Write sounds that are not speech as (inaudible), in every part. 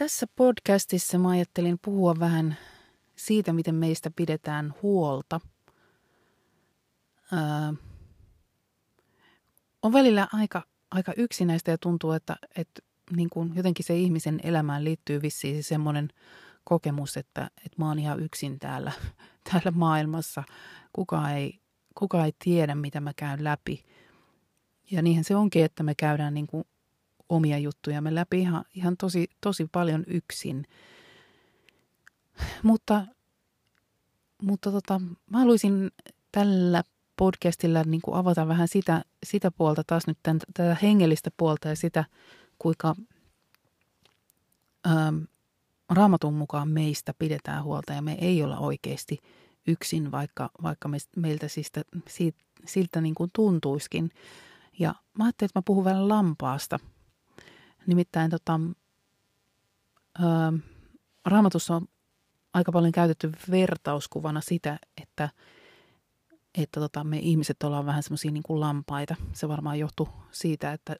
Tässä podcastissa mä ajattelin puhua vähän siitä, miten meistä pidetään huolta. Öö, on välillä aika, aika yksinäistä ja tuntuu, että, että niin kuin jotenkin se ihmisen elämään liittyy vissiin semmoinen kokemus, että, että mä oon ihan yksin täällä, (laughs) täällä maailmassa. Kuka ei, kuka ei tiedä, mitä mä käyn läpi. Ja niinhän se onkin, että me käydään niin kuin omia juttujamme läpi ihan, ihan tosi, tosi paljon yksin. Mutta, mutta tota, mä haluaisin tällä podcastilla niin kuin avata vähän sitä, sitä puolta taas nyt tämän, tätä hengellistä puolta ja sitä, kuinka ähm, raamatun mukaan meistä pidetään huolta ja me ei olla oikeasti yksin, vaikka, vaikka me, meiltä siitä, siitä, siltä niin kuin tuntuiskin. Ja mä ajattelin, että mä puhun vähän lampaasta – Nimittäin tota, ää, raamatussa on aika paljon käytetty vertauskuvana sitä, että, että tota, me ihmiset ollaan vähän semmoisia niin lampaita. Se varmaan johtuu siitä, että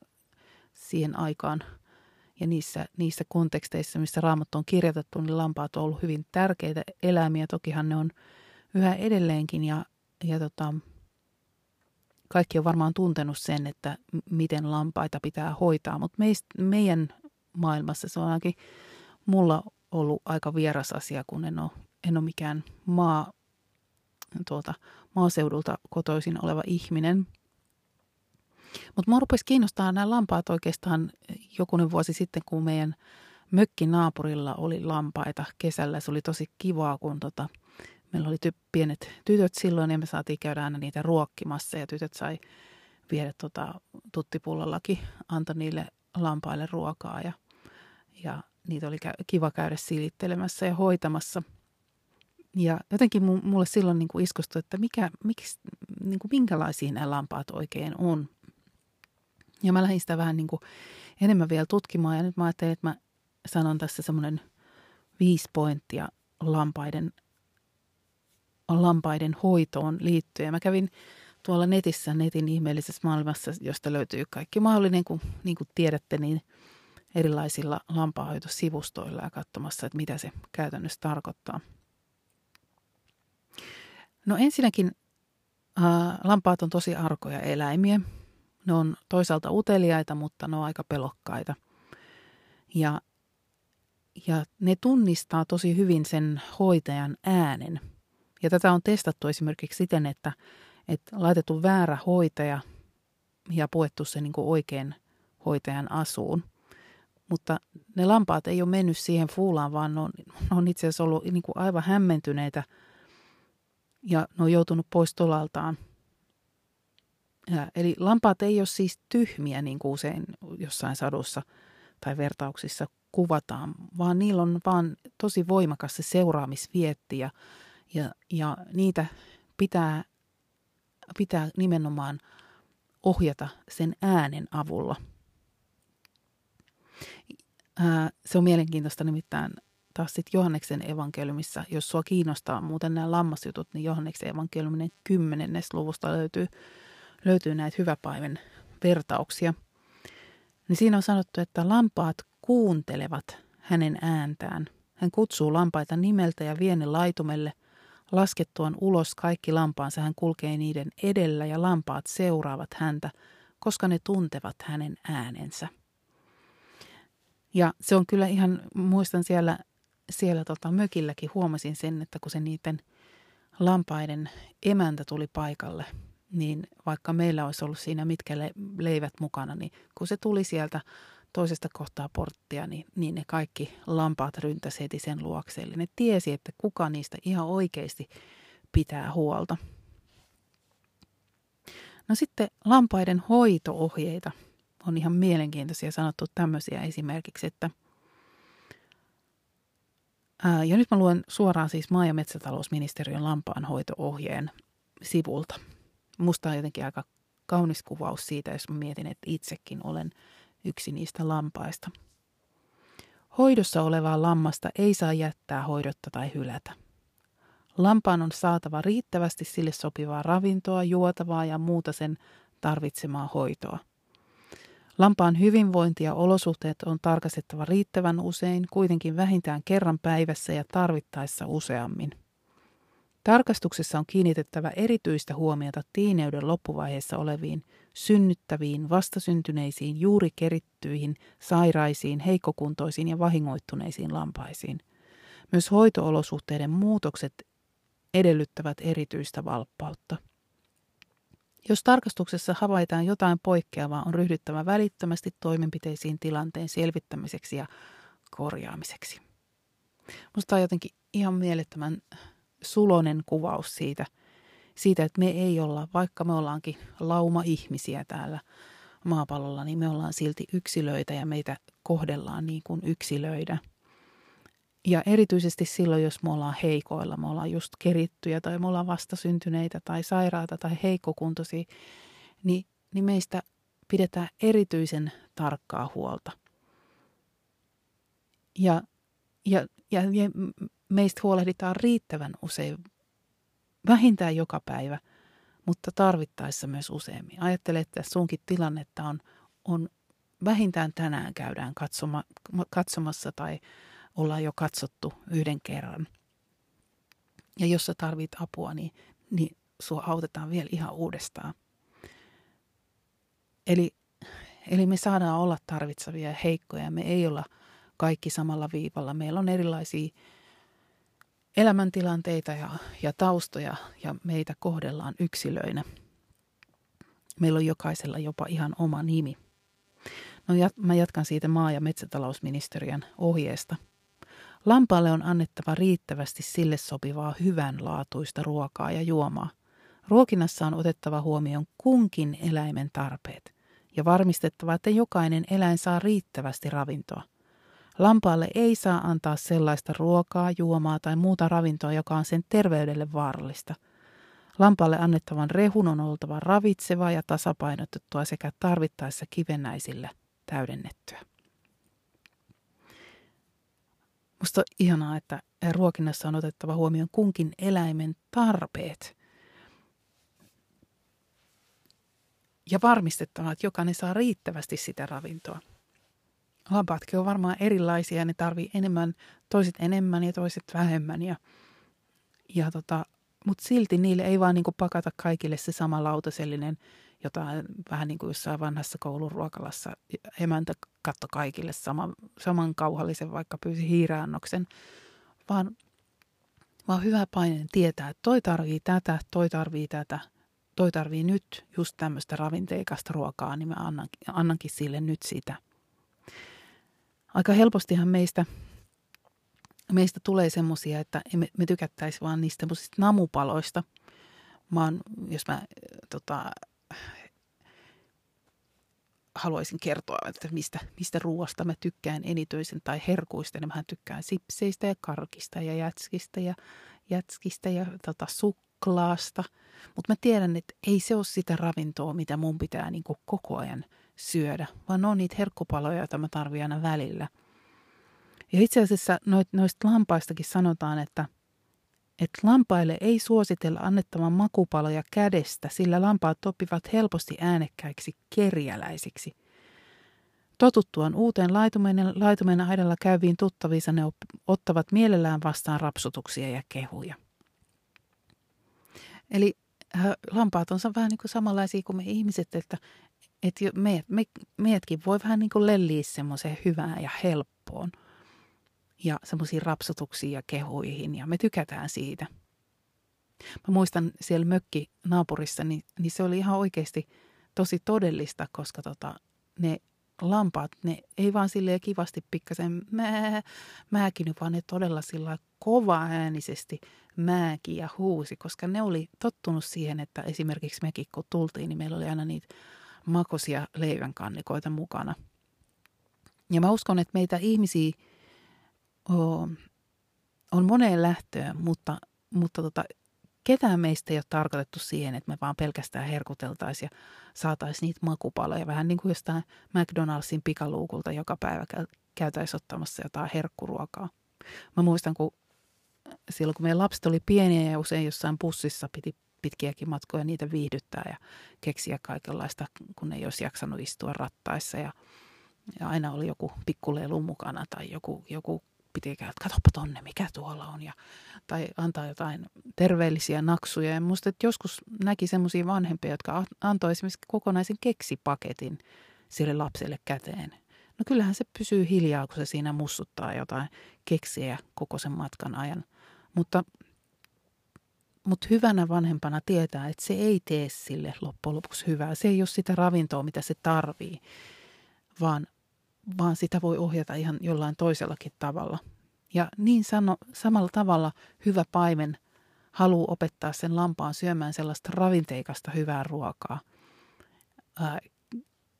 siihen aikaan ja niissä, niissä konteksteissa, missä raamattu on kirjoitettu, niin lampaat on ollut hyvin tärkeitä eläimiä. Tokihan ne on yhä edelleenkin ja, ja tota, kaikki on varmaan tuntenut sen, että miten lampaita pitää hoitaa, mutta meist, meidän maailmassa se on ainakin mulla ollut aika vieras asia, kun en ole, en ole mikään maa, tuota, maaseudulta kotoisin oleva ihminen. Mutta mua rupesi kiinnostaa nämä lampaat oikeastaan jokunen vuosi sitten, kun meidän mökkinaapurilla oli lampaita kesällä. Se oli tosi kivaa, kun tota, Meillä oli ty- pienet tytöt silloin ja me saatiin käydä aina niitä ruokkimassa ja tytöt sai viedä tota, tuttipullallakin, antoi niille lampaille ruokaa ja, ja niitä oli kiva käydä silittelemässä ja hoitamassa. Ja jotenkin mulle silloin niin kuin iskostui, että mikä, miksi, niin kuin minkälaisia nämä lampaat oikein on. Ja mä lähdin sitä vähän niin kuin enemmän vielä tutkimaan ja nyt mä ajattelin, että mä sanon tässä semmoinen viisi pointtia lampaiden lampaiden hoitoon liittyen. Mä kävin tuolla netissä, netin ihmeellisessä maailmassa, josta löytyy kaikki mahdollinen, kun, niin kuin tiedätte, niin erilaisilla lampaahoitosivustoilla ja katsomassa, että mitä se käytännössä tarkoittaa. No ensinnäkin ää, lampaat on tosi arkoja eläimiä. Ne on toisaalta uteliaita, mutta ne on aika pelokkaita. Ja, ja ne tunnistaa tosi hyvin sen hoitajan äänen – ja tätä on testattu esimerkiksi siten, että, että laitettu väärä hoitaja ja puettu se niin oikein hoitajan asuun. Mutta ne lampaat ei ole mennyt siihen fuulaan, vaan ne on, ne on itse asiassa ollut niin aivan hämmentyneitä ja ne on joutunut pois tolaltaan. Ja, eli lampaat ei ole siis tyhmiä, niin kuin usein jossain sadussa tai vertauksissa kuvataan, vaan niillä on vaan tosi voimakas se seuraamisvietti ja ja, ja niitä pitää, pitää nimenomaan ohjata sen äänen avulla. Ää, se on mielenkiintoista nimittäin taas sitten Johanneksen evankeliumissa, jos sua kiinnostaa muuten nämä lammasjutut, niin Johanneksen evankeliumin kymmenennes luvusta löytyy, löytyy näitä hyväpäivän vertauksia. Niin siinä on sanottu, että lampaat kuuntelevat hänen ääntään. Hän kutsuu lampaita nimeltä ja vie ne laitumelle – Laskettuaan ulos kaikki lampaansa hän kulkee niiden edellä ja lampaat seuraavat häntä, koska ne tuntevat hänen äänensä. Ja se on kyllä ihan, muistan siellä, siellä tota mökilläkin huomasin sen, että kun se niiden lampaiden emäntä tuli paikalle, niin vaikka meillä olisi ollut siinä mitkä leivät mukana, niin kun se tuli sieltä toisesta kohtaa porttia, niin, niin ne kaikki lampaat ryntäsi heti sen luokse. Eli ne tiesi, että kuka niistä ihan oikeasti pitää huolta. No sitten lampaiden hoitoohjeita on ihan mielenkiintoisia sanottu tämmöisiä esimerkiksi, että ää, ja nyt mä luen suoraan siis maa- ja metsätalousministeriön lampaanhoito-ohjeen sivulta. Musta on jotenkin aika kaunis kuvaus siitä, jos mä mietin, että itsekin olen yksi niistä lampaista. Hoidossa olevaa lammasta ei saa jättää hoidotta tai hylätä. Lampaan on saatava riittävästi sille sopivaa ravintoa, juotavaa ja muuta sen tarvitsemaa hoitoa. Lampaan hyvinvointi ja olosuhteet on tarkastettava riittävän usein, kuitenkin vähintään kerran päivässä ja tarvittaessa useammin. Tarkastuksessa on kiinnitettävä erityistä huomiota tiineyden loppuvaiheessa oleviin, synnyttäviin, vastasyntyneisiin, juuri kerittyihin, sairaisiin, heikkokuntoisiin ja vahingoittuneisiin lampaisiin. Myös hoitoolosuhteiden muutokset edellyttävät erityistä valppautta. Jos tarkastuksessa havaitaan jotain poikkeavaa, on ryhdyttävä välittömästi toimenpiteisiin tilanteen selvittämiseksi ja korjaamiseksi. Minusta on jotenkin ihan mielettömän sulonen kuvaus siitä, siitä, että me ei olla, vaikka me ollaankin lauma ihmisiä täällä maapallolla, niin me ollaan silti yksilöitä ja meitä kohdellaan niin kuin yksilöitä – ja erityisesti silloin, jos me ollaan heikoilla, me ollaan just kerittyjä tai me ollaan vastasyntyneitä tai sairaata tai heikkokuntoisia, niin, niin meistä pidetään erityisen tarkkaa huolta. Ja, ja, ja, ja meistä huolehditaan riittävän usein, vähintään joka päivä, mutta tarvittaessa myös useammin. Ajattele, että sunkin tilannetta on, on vähintään tänään käydään katsoma, katsomassa tai ollaan jo katsottu yhden kerran. Ja jos sä tarvit apua, niin, niin sua autetaan vielä ihan uudestaan. Eli, eli me saadaan olla tarvitsevia ja heikkoja. Me ei olla kaikki samalla viivalla. Meillä on erilaisia elämäntilanteita ja, ja taustoja ja meitä kohdellaan yksilöinä. Meillä on jokaisella jopa ihan oma nimi. No, mä jatkan siitä maa- ja metsätalousministeriön ohjeesta – Lampaalle on annettava riittävästi sille sopivaa hyvänlaatuista ruokaa ja juomaa. Ruokinnassa on otettava huomioon kunkin eläimen tarpeet ja varmistettava, että jokainen eläin saa riittävästi ravintoa. Lampaalle ei saa antaa sellaista ruokaa, juomaa tai muuta ravintoa, joka on sen terveydelle vaarallista. Lampaalle annettavan rehun on oltava ravitseva ja tasapainotettua sekä tarvittaessa kivennäisillä täydennettyä. Musta on ihanaa, että ruokinnassa on otettava huomioon kunkin eläimen tarpeet. Ja varmistettava, että jokainen saa riittävästi sitä ravintoa. Lampaatkin on varmaan erilaisia ja ne tarvii enemmän, toiset enemmän ja toiset vähemmän. Ja, ja tota, Mutta silti niille ei vaan niinku pakata kaikille se sama lautasellinen – jotain vähän niin kuin jossain vanhassa koulun ruokalassa emäntä katto kaikille sama, saman kauhallisen, vaikka pyysi hiiraannoksen, vaan, vaan hyvä paine tietää, että toi tarvii tätä, toi tarvii tätä, toi tarvii nyt just tämmöistä ravinteikasta ruokaa, niin mä annan, annankin sille nyt sitä. Aika helpostihan meistä, meistä tulee semmoisia, että me, me tykättäisiin vaan niistä namupaloista. Mä oon, jos mä tota, haluaisin kertoa, että mistä, mistä ruoasta mä tykkään enityisen tai herkuista, niin mä tykkään sipseistä ja karkista ja jätskistä ja, jätskistä ja tota, suklaasta. Mutta mä tiedän, että ei se ole sitä ravintoa, mitä mun pitää niin koko ajan syödä, vaan on niitä herkkupaloja, joita mä tarvitsen aina välillä. Ja itse asiassa noista lampaistakin sanotaan, että – että lampaille ei suositella annettavan makupaloja kädestä, sillä lampaat oppivat helposti äänekkäiksi kerjäläisiksi. Totuttuaan uuteen laitumenen, laitumenen aidalla käyviin tuttaviinsa ne ottavat mielellään vastaan rapsutuksia ja kehuja. Eli äh, lampaat on vähän niin kuin samanlaisia kuin me ihmiset, että, että meidät, me, meidätkin voi vähän niin kuin lelliä semmoiseen hyvään ja helppoon – ja semmoisiin rapsutuksiin ja kehuihin ja me tykätään siitä. Mä muistan siellä mökki naapurissa, niin, niin se oli ihan oikeasti tosi todellista, koska tota, ne lampaat, ne ei vaan silleen kivasti pikkasen mää, määkinyt, vaan ne todella sillä kova äänisesti määki ja huusi, koska ne oli tottunut siihen, että esimerkiksi mekin kun tultiin, niin meillä oli aina niitä makosia leivänkannikoita mukana. Ja mä uskon, että meitä ihmisiä on, on moneen lähtöön, mutta, mutta tota, ketään meistä ei ole tarkoitettu siihen, että me vaan pelkästään herkuteltaisiin ja saataisiin niitä makupaloja. Vähän niin kuin jostain McDonaldsin pikaluukulta joka päivä käytäisiin ottamassa jotain herkkuruokaa. Mä muistan, kun silloin kun meidän lapset oli pieniä ja usein jossain bussissa piti pitkiäkin matkoja niitä viihdyttää ja keksiä kaikenlaista, kun ei olisi jaksanut istua rattaissa ja, ja aina oli joku pikkulelu mukana tai joku, joku piti käydä, että katsopa tonne, mikä tuolla on. Ja, tai antaa jotain terveellisiä naksuja. Ja musta, että joskus näki semmoisia vanhempia, jotka antoi esimerkiksi kokonaisen keksipaketin sille lapselle käteen. No kyllähän se pysyy hiljaa, kun se siinä mussuttaa jotain keksiä koko sen matkan ajan. Mutta, mutta hyvänä vanhempana tietää, että se ei tee sille loppujen lopuksi hyvää. Se ei ole sitä ravintoa, mitä se tarvii, vaan vaan sitä voi ohjata ihan jollain toisellakin tavalla. Ja niin sano, samalla tavalla hyvä paimen haluaa opettaa sen lampaan syömään sellaista ravinteikasta hyvää ruokaa. Ää,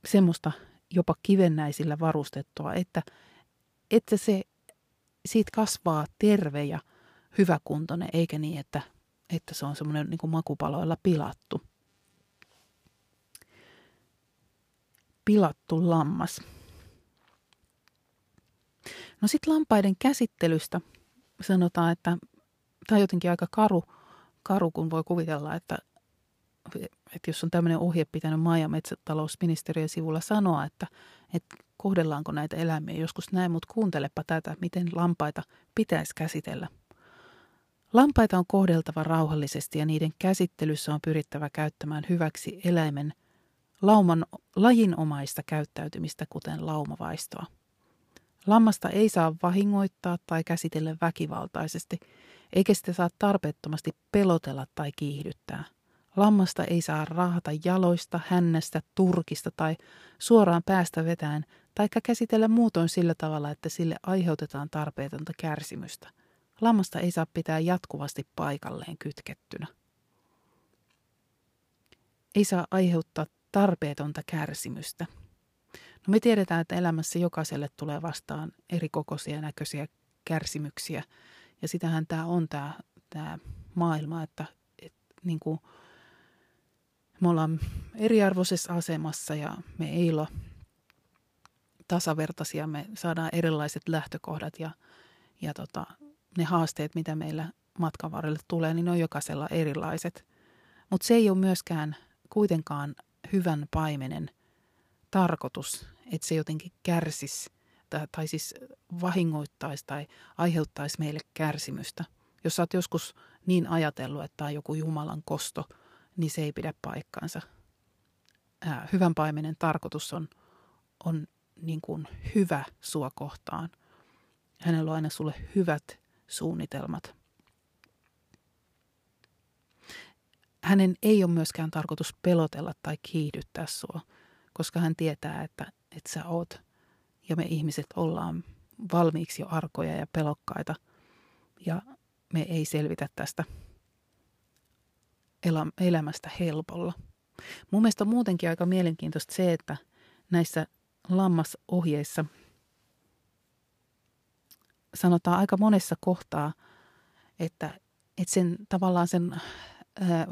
semmoista jopa kivennäisillä varustettua, että, että se siitä kasvaa terve ja hyväkuntoinen, eikä niin, että, että se on semmoinen niin makupaloilla pilattu. Pilattu lammas. No sitten lampaiden käsittelystä sanotaan, että tämä on jotenkin aika karu, karu, kun voi kuvitella, että, että jos on tämmöinen ohje pitänyt maa- ja metsätalousministeriön sivulla sanoa, että, että kohdellaanko näitä eläimiä joskus näin, mutta kuuntelepa tätä, miten lampaita pitäisi käsitellä. Lampaita on kohdeltava rauhallisesti ja niiden käsittelyssä on pyrittävä käyttämään hyväksi eläimen lauman lajinomaista käyttäytymistä, kuten laumavaistoa. Lammasta ei saa vahingoittaa tai käsitellä väkivaltaisesti, eikä sitä saa tarpeettomasti pelotella tai kiihdyttää. Lammasta ei saa raahata jaloista, hännästä, turkista tai suoraan päästä vetään, taikka käsitellä muutoin sillä tavalla, että sille aiheutetaan tarpeetonta kärsimystä. Lammasta ei saa pitää jatkuvasti paikalleen kytkettynä. Ei saa aiheuttaa tarpeetonta kärsimystä. No me tiedetään, että elämässä jokaiselle tulee vastaan eri kokoisia näköisiä kärsimyksiä. Ja sitähän tämä on tämä, tämä maailma, että, että niin kuin me ollaan eriarvoisessa asemassa ja me ei ole tasavertaisia. Me saadaan erilaiset lähtökohdat ja, ja tota, ne haasteet, mitä meillä matkan varrelle tulee, niin ne on jokaisella erilaiset. Mutta se ei ole myöskään kuitenkaan hyvän paimenen – tarkoitus, että se jotenkin kärsisi tai, tai siis vahingoittaisi tai aiheuttaisi meille kärsimystä. Jos sä oot joskus niin ajatellut, että tämä on joku Jumalan kosto, niin se ei pidä paikkaansa. Ää, hyvän paimenen tarkoitus on, on niin kuin hyvä sua kohtaan. Hänellä on aina sulle hyvät suunnitelmat. Hänen ei ole myöskään tarkoitus pelotella tai kiihdyttää sua – koska hän tietää, että, että sä oot ja me ihmiset ollaan valmiiksi jo arkoja ja pelokkaita ja me ei selvitä tästä elämästä helpolla. Mun mielestä on muutenkin aika mielenkiintoista se, että näissä lammasohjeissa sanotaan aika monessa kohtaa, että, että sen tavallaan sen ää,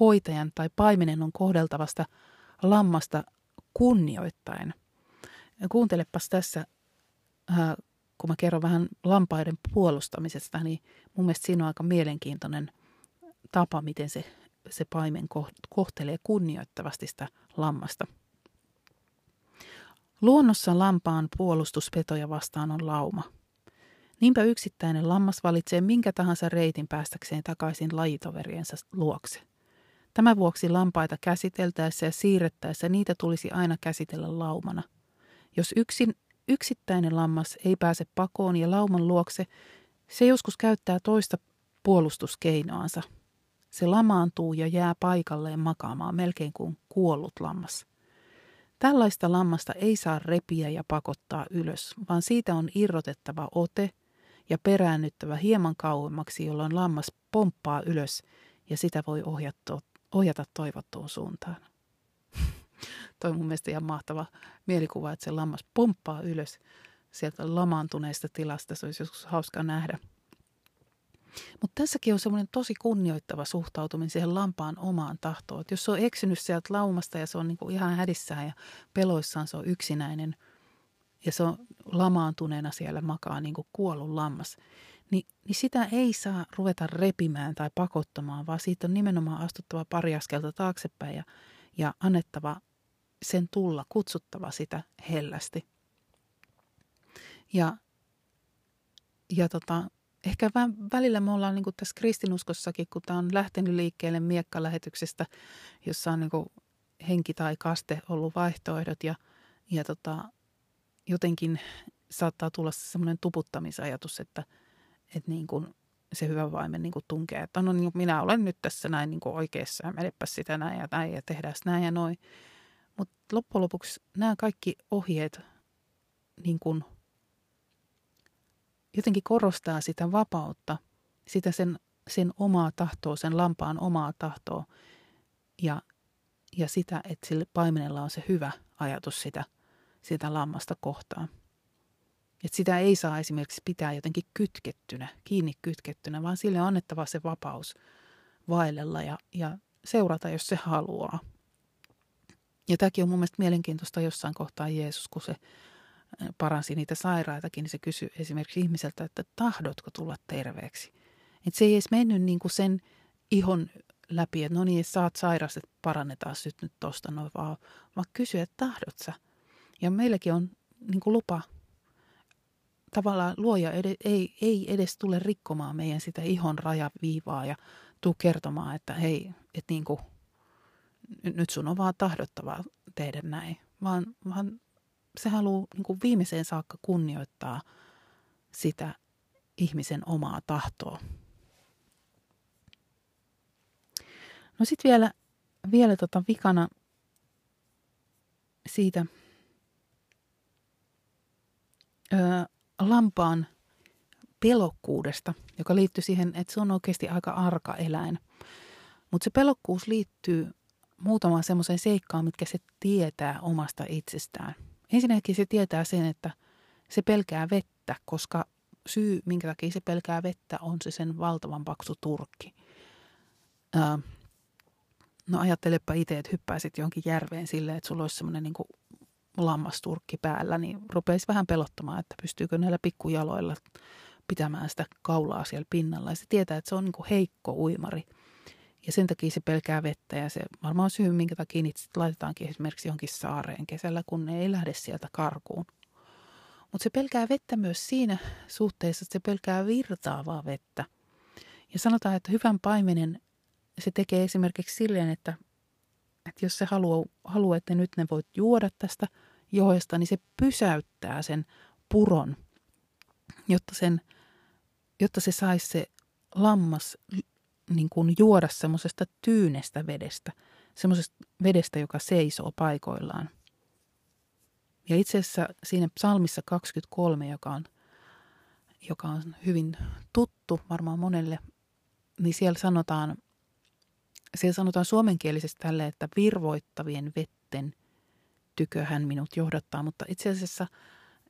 hoitajan tai paimenen on kohdeltavasta – lammasta kunnioittain. Kuuntelepas tässä, äh, kun mä kerron vähän lampaiden puolustamisesta, niin mun mielestä siinä on aika mielenkiintoinen tapa, miten se, se paimen kohtelee kunnioittavasti sitä lammasta. Luonnossa lampaan puolustuspetoja vastaan on lauma. Niinpä yksittäinen lammas valitsee minkä tahansa reitin päästäkseen takaisin lajitoveriensa luokse – Tämän vuoksi lampaita käsiteltäessä ja siirrettäessä niitä tulisi aina käsitellä laumana. Jos yksin, yksittäinen lammas ei pääse pakoon ja lauman luokse, se joskus käyttää toista puolustuskeinoansa. Se lamaantuu ja jää paikalleen makaamaan melkein kuin kuollut lammas. Tällaista lammasta ei saa repiä ja pakottaa ylös, vaan siitä on irrotettava ote ja peräännyttävä hieman kauemmaksi, jolloin lammas pomppaa ylös ja sitä voi ohjata, ohjata toivottuun suuntaan. (laughs) Toi mun mielestä ihan mahtava mielikuva, että se lammas pomppaa ylös sieltä lamaantuneesta tilasta. Se olisi joskus hauska nähdä. Mutta tässäkin on semmoinen tosi kunnioittava suhtautuminen siihen lampaan omaan tahtoon. Et jos se on eksynyt sieltä laumasta ja se on niinku ihan hädissään ja peloissaan, se on yksinäinen ja se on lamaantuneena siellä makaa niin kuin kuollut lammas, niin, niin sitä ei saa ruveta repimään tai pakottamaan, vaan siitä on nimenomaan astuttava pari askelta taaksepäin ja, ja annettava sen tulla, kutsuttava sitä hellästi. Ja, ja tota, ehkä välillä me ollaan niin kuin tässä kristinuskossakin, kun tämä on lähtenyt liikkeelle miekkalähetyksestä, jossa on niin kuin henki tai kaste ollut vaihtoehdot ja, ja tota, jotenkin saattaa tulla semmoinen tuputtamisajatus, että, että niin kuin se hyvä vaimen niin kuin tunkee, että no niin, minä olen nyt tässä näin niin kuin oikeassa ja menepä sitä näin ja näin ja tehdään näin ja noin. Mutta loppujen lopuksi nämä kaikki ohjeet niin kuin – jotenkin korostaa sitä vapautta, sitä sen, sen omaa tahtoa, sen lampaan omaa tahtoa ja, ja sitä, että sille paimenella on se hyvä ajatus sitä, sitä lammasta kohtaan. Että sitä ei saa esimerkiksi pitää jotenkin kytkettynä, kiinni kytkettynä, vaan sille on annettava se vapaus vaellella ja, ja seurata, jos se haluaa. Ja tämäkin on mun mielestä mielenkiintoista jossain kohtaa Jeesus, kun se paransi niitä sairaitakin, niin se kysyi esimerkiksi ihmiseltä, että tahdotko tulla terveeksi. Et se ei edes mennyt niin kuin sen ihon läpi, että no niin, sä oot sairas, että parannetaan nyt, nyt tosta, no vaan, vaan kysyi, että tahdot sä. Ja meilläkin on niin kuin lupa, tavallaan luoja ed- ei, ei edes tule rikkomaan meidän sitä ihon rajaviivaa ja tuu kertomaan, että hei, että niin kuin, nyt sun on vaan tahdottavaa tehdä näin, vaan, vaan se haluaa niin kuin viimeiseen saakka kunnioittaa sitä ihmisen omaa tahtoa. No sitten vielä, vielä tota vikana siitä lampaan pelokkuudesta, joka liittyy siihen, että se on oikeasti aika arka eläin. Mutta se pelokkuus liittyy muutamaan semmoiseen seikkaan, mitkä se tietää omasta itsestään – Ensinnäkin se tietää sen, että se pelkää vettä, koska syy, minkä takia se pelkää vettä, on se sen valtavan paksu turkki. Ää, no ajattelepa itse, että hyppäisit johonkin järveen silleen, että sulla olisi semmoinen niin lammasturkki päällä, niin rupeisi vähän pelottamaan, että pystyykö näillä pikkujaloilla pitämään sitä kaulaa siellä pinnalla. Ja se tietää, että se on niin heikko uimari – ja sen takia se pelkää vettä ja se varmaan syy, minkä takia niitä laitetaankin esimerkiksi johonkin saareen kesällä, kun ne ei lähde sieltä karkuun. Mutta se pelkää vettä myös siinä suhteessa, että se pelkää virtaavaa vettä. Ja sanotaan, että hyvän paimenen se tekee esimerkiksi silleen, että, että jos se haluaa, haluaa, että nyt ne voit juoda tästä joesta, niin se pysäyttää sen puron, jotta, sen, jotta se saisi se lammas niin kuin juoda semmoisesta tyynestä vedestä, semmoisesta vedestä, joka seisoo paikoillaan. Ja itse asiassa siinä psalmissa 23, joka on, joka on hyvin tuttu varmaan monelle, niin siellä sanotaan, siellä sanotaan suomenkielisesti tälle, että virvoittavien vetten tykö hän minut johdattaa, mutta itse asiassa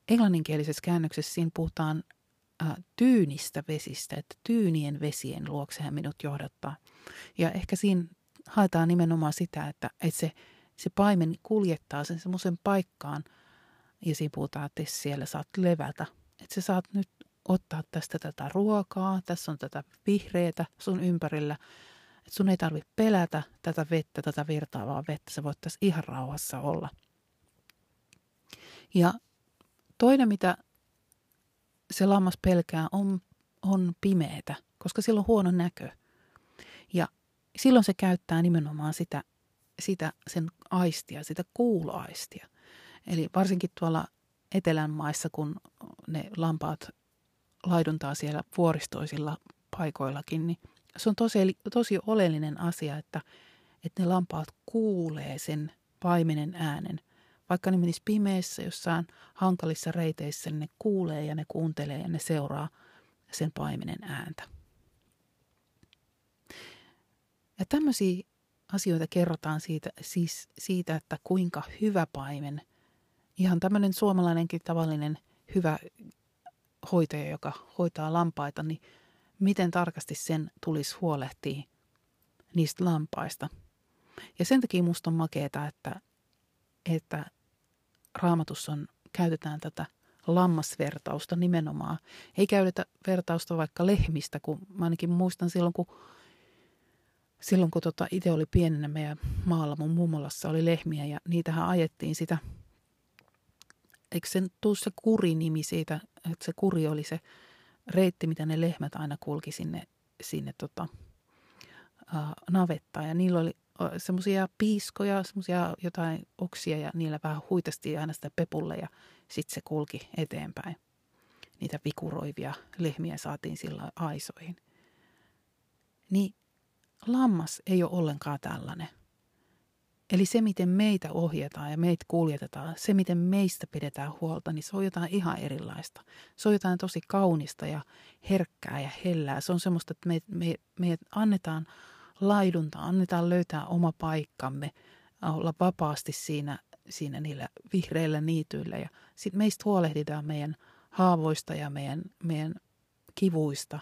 englanninkielisessä käännöksessä siinä puhutaan äh, tyynistä vesistä, että tyynien vesien luokse hän minut johdattaa. Ja ehkä siinä haetaan nimenomaan sitä, että, että se, se paimen kuljettaa sen semmoisen paikkaan ja siinä puhutaan, että siellä saat levätä. Että sä saat nyt ottaa tästä tätä ruokaa, tässä on tätä vihreätä sun ympärillä. Että sun ei tarvitse pelätä tätä vettä, tätä virtaavaa vettä. Sä voit tässä ihan rauhassa olla. Ja toinen, mitä se lammas pelkää on, on pimeätä, koska sillä on huono näkö. Ja silloin se käyttää nimenomaan sitä, sitä sen aistia, sitä kuuloaistia. Eli varsinkin tuolla etelän maissa, kun ne lampaat laiduntaa siellä vuoristoisilla paikoillakin, niin se on tosi, tosi oleellinen asia, että, että ne lampaat kuulee sen paimenen äänen vaikka ne menis pimeässä jossain hankalissa reiteissä, niin ne kuulee ja ne kuuntelee ja ne seuraa sen paimenen ääntä. Ja tämmöisiä asioita kerrotaan siitä, siis siitä, että kuinka hyvä paimen, ihan tämmöinen suomalainenkin tavallinen hyvä hoitaja, joka hoitaa lampaita, niin miten tarkasti sen tulisi huolehtia niistä lampaista. Ja sen takia musta on makeeta, että, että raamatussa on, käytetään tätä lammasvertausta nimenomaan. Ei käytetä vertausta vaikka lehmistä, kun mä ainakin muistan silloin, kun silloin kun tota itse oli pienenä meidän maalla, mun mummolassa oli lehmiä ja niitähän ajettiin sitä, eikö sen tuu se kuri-nimi siitä, että se kuri oli se reitti, mitä ne lehmät aina kulki sinne, sinne tota, uh, navettaan ja niillä oli semmoisia piiskoja, semmoisia jotain oksia ja niillä vähän huitasti aina sitä pepulle ja sitten se kulki eteenpäin. Niitä vikuroivia lehmiä saatiin sillä aisoihin. Niin lammas ei ole ollenkaan tällainen. Eli se, miten meitä ohjataan ja meitä kuljetetaan, se, miten meistä pidetään huolta, niin se on jotain ihan erilaista. Se on jotain tosi kaunista ja herkkää ja hellää. Se on semmoista, että me, me, me annetaan laidunta, annetaan löytää oma paikkamme, olla vapaasti siinä, siinä niillä vihreillä niityillä. Ja sitten meistä huolehditaan meidän haavoista ja meidän, meidän kivuista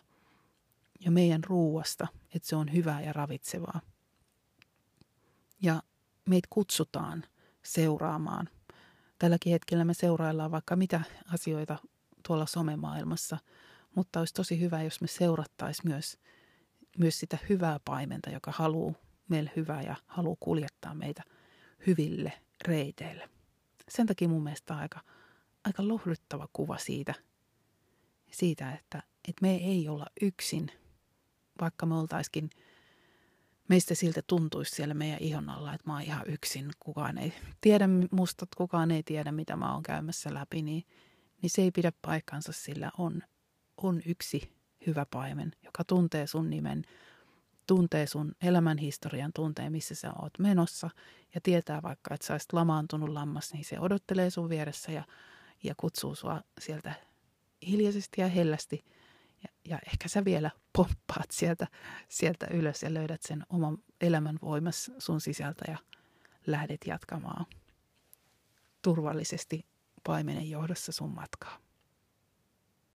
ja meidän ruuasta, että se on hyvää ja ravitsevaa. Ja meitä kutsutaan seuraamaan. Tälläkin hetkellä me seuraillaan vaikka mitä asioita tuolla somemaailmassa, mutta olisi tosi hyvä, jos me seurattaisiin myös, myös sitä hyvää paimenta, joka haluaa meille hyvää ja haluaa kuljettaa meitä hyville reiteille. Sen takia mun mielestä on aika, aika lohduttava kuva siitä, siitä että, että me ei olla yksin, vaikka me oltaisikin – meistä siltä tuntuisi siellä meidän ihon alla, että mä oon ihan yksin. Kukaan ei tiedä musta, kukaan ei tiedä, mitä mä oon käymässä läpi, niin, niin se ei pidä paikkansa, sillä on, on yksi hyvä paimen, joka tuntee sun nimen, tuntee sun elämänhistorian, tuntee missä sä oot menossa ja tietää vaikka, että sä olisit lamaantunut lammas, niin se odottelee sun vieressä ja, ja kutsuu sua sieltä hiljaisesti ja hellästi – ja, ja ehkä sä vielä pomppaat sieltä, sieltä ylös ja löydät sen oman elämän voimas sun sisältä ja lähdet jatkamaan turvallisesti paimenen johdossa sun matkaa.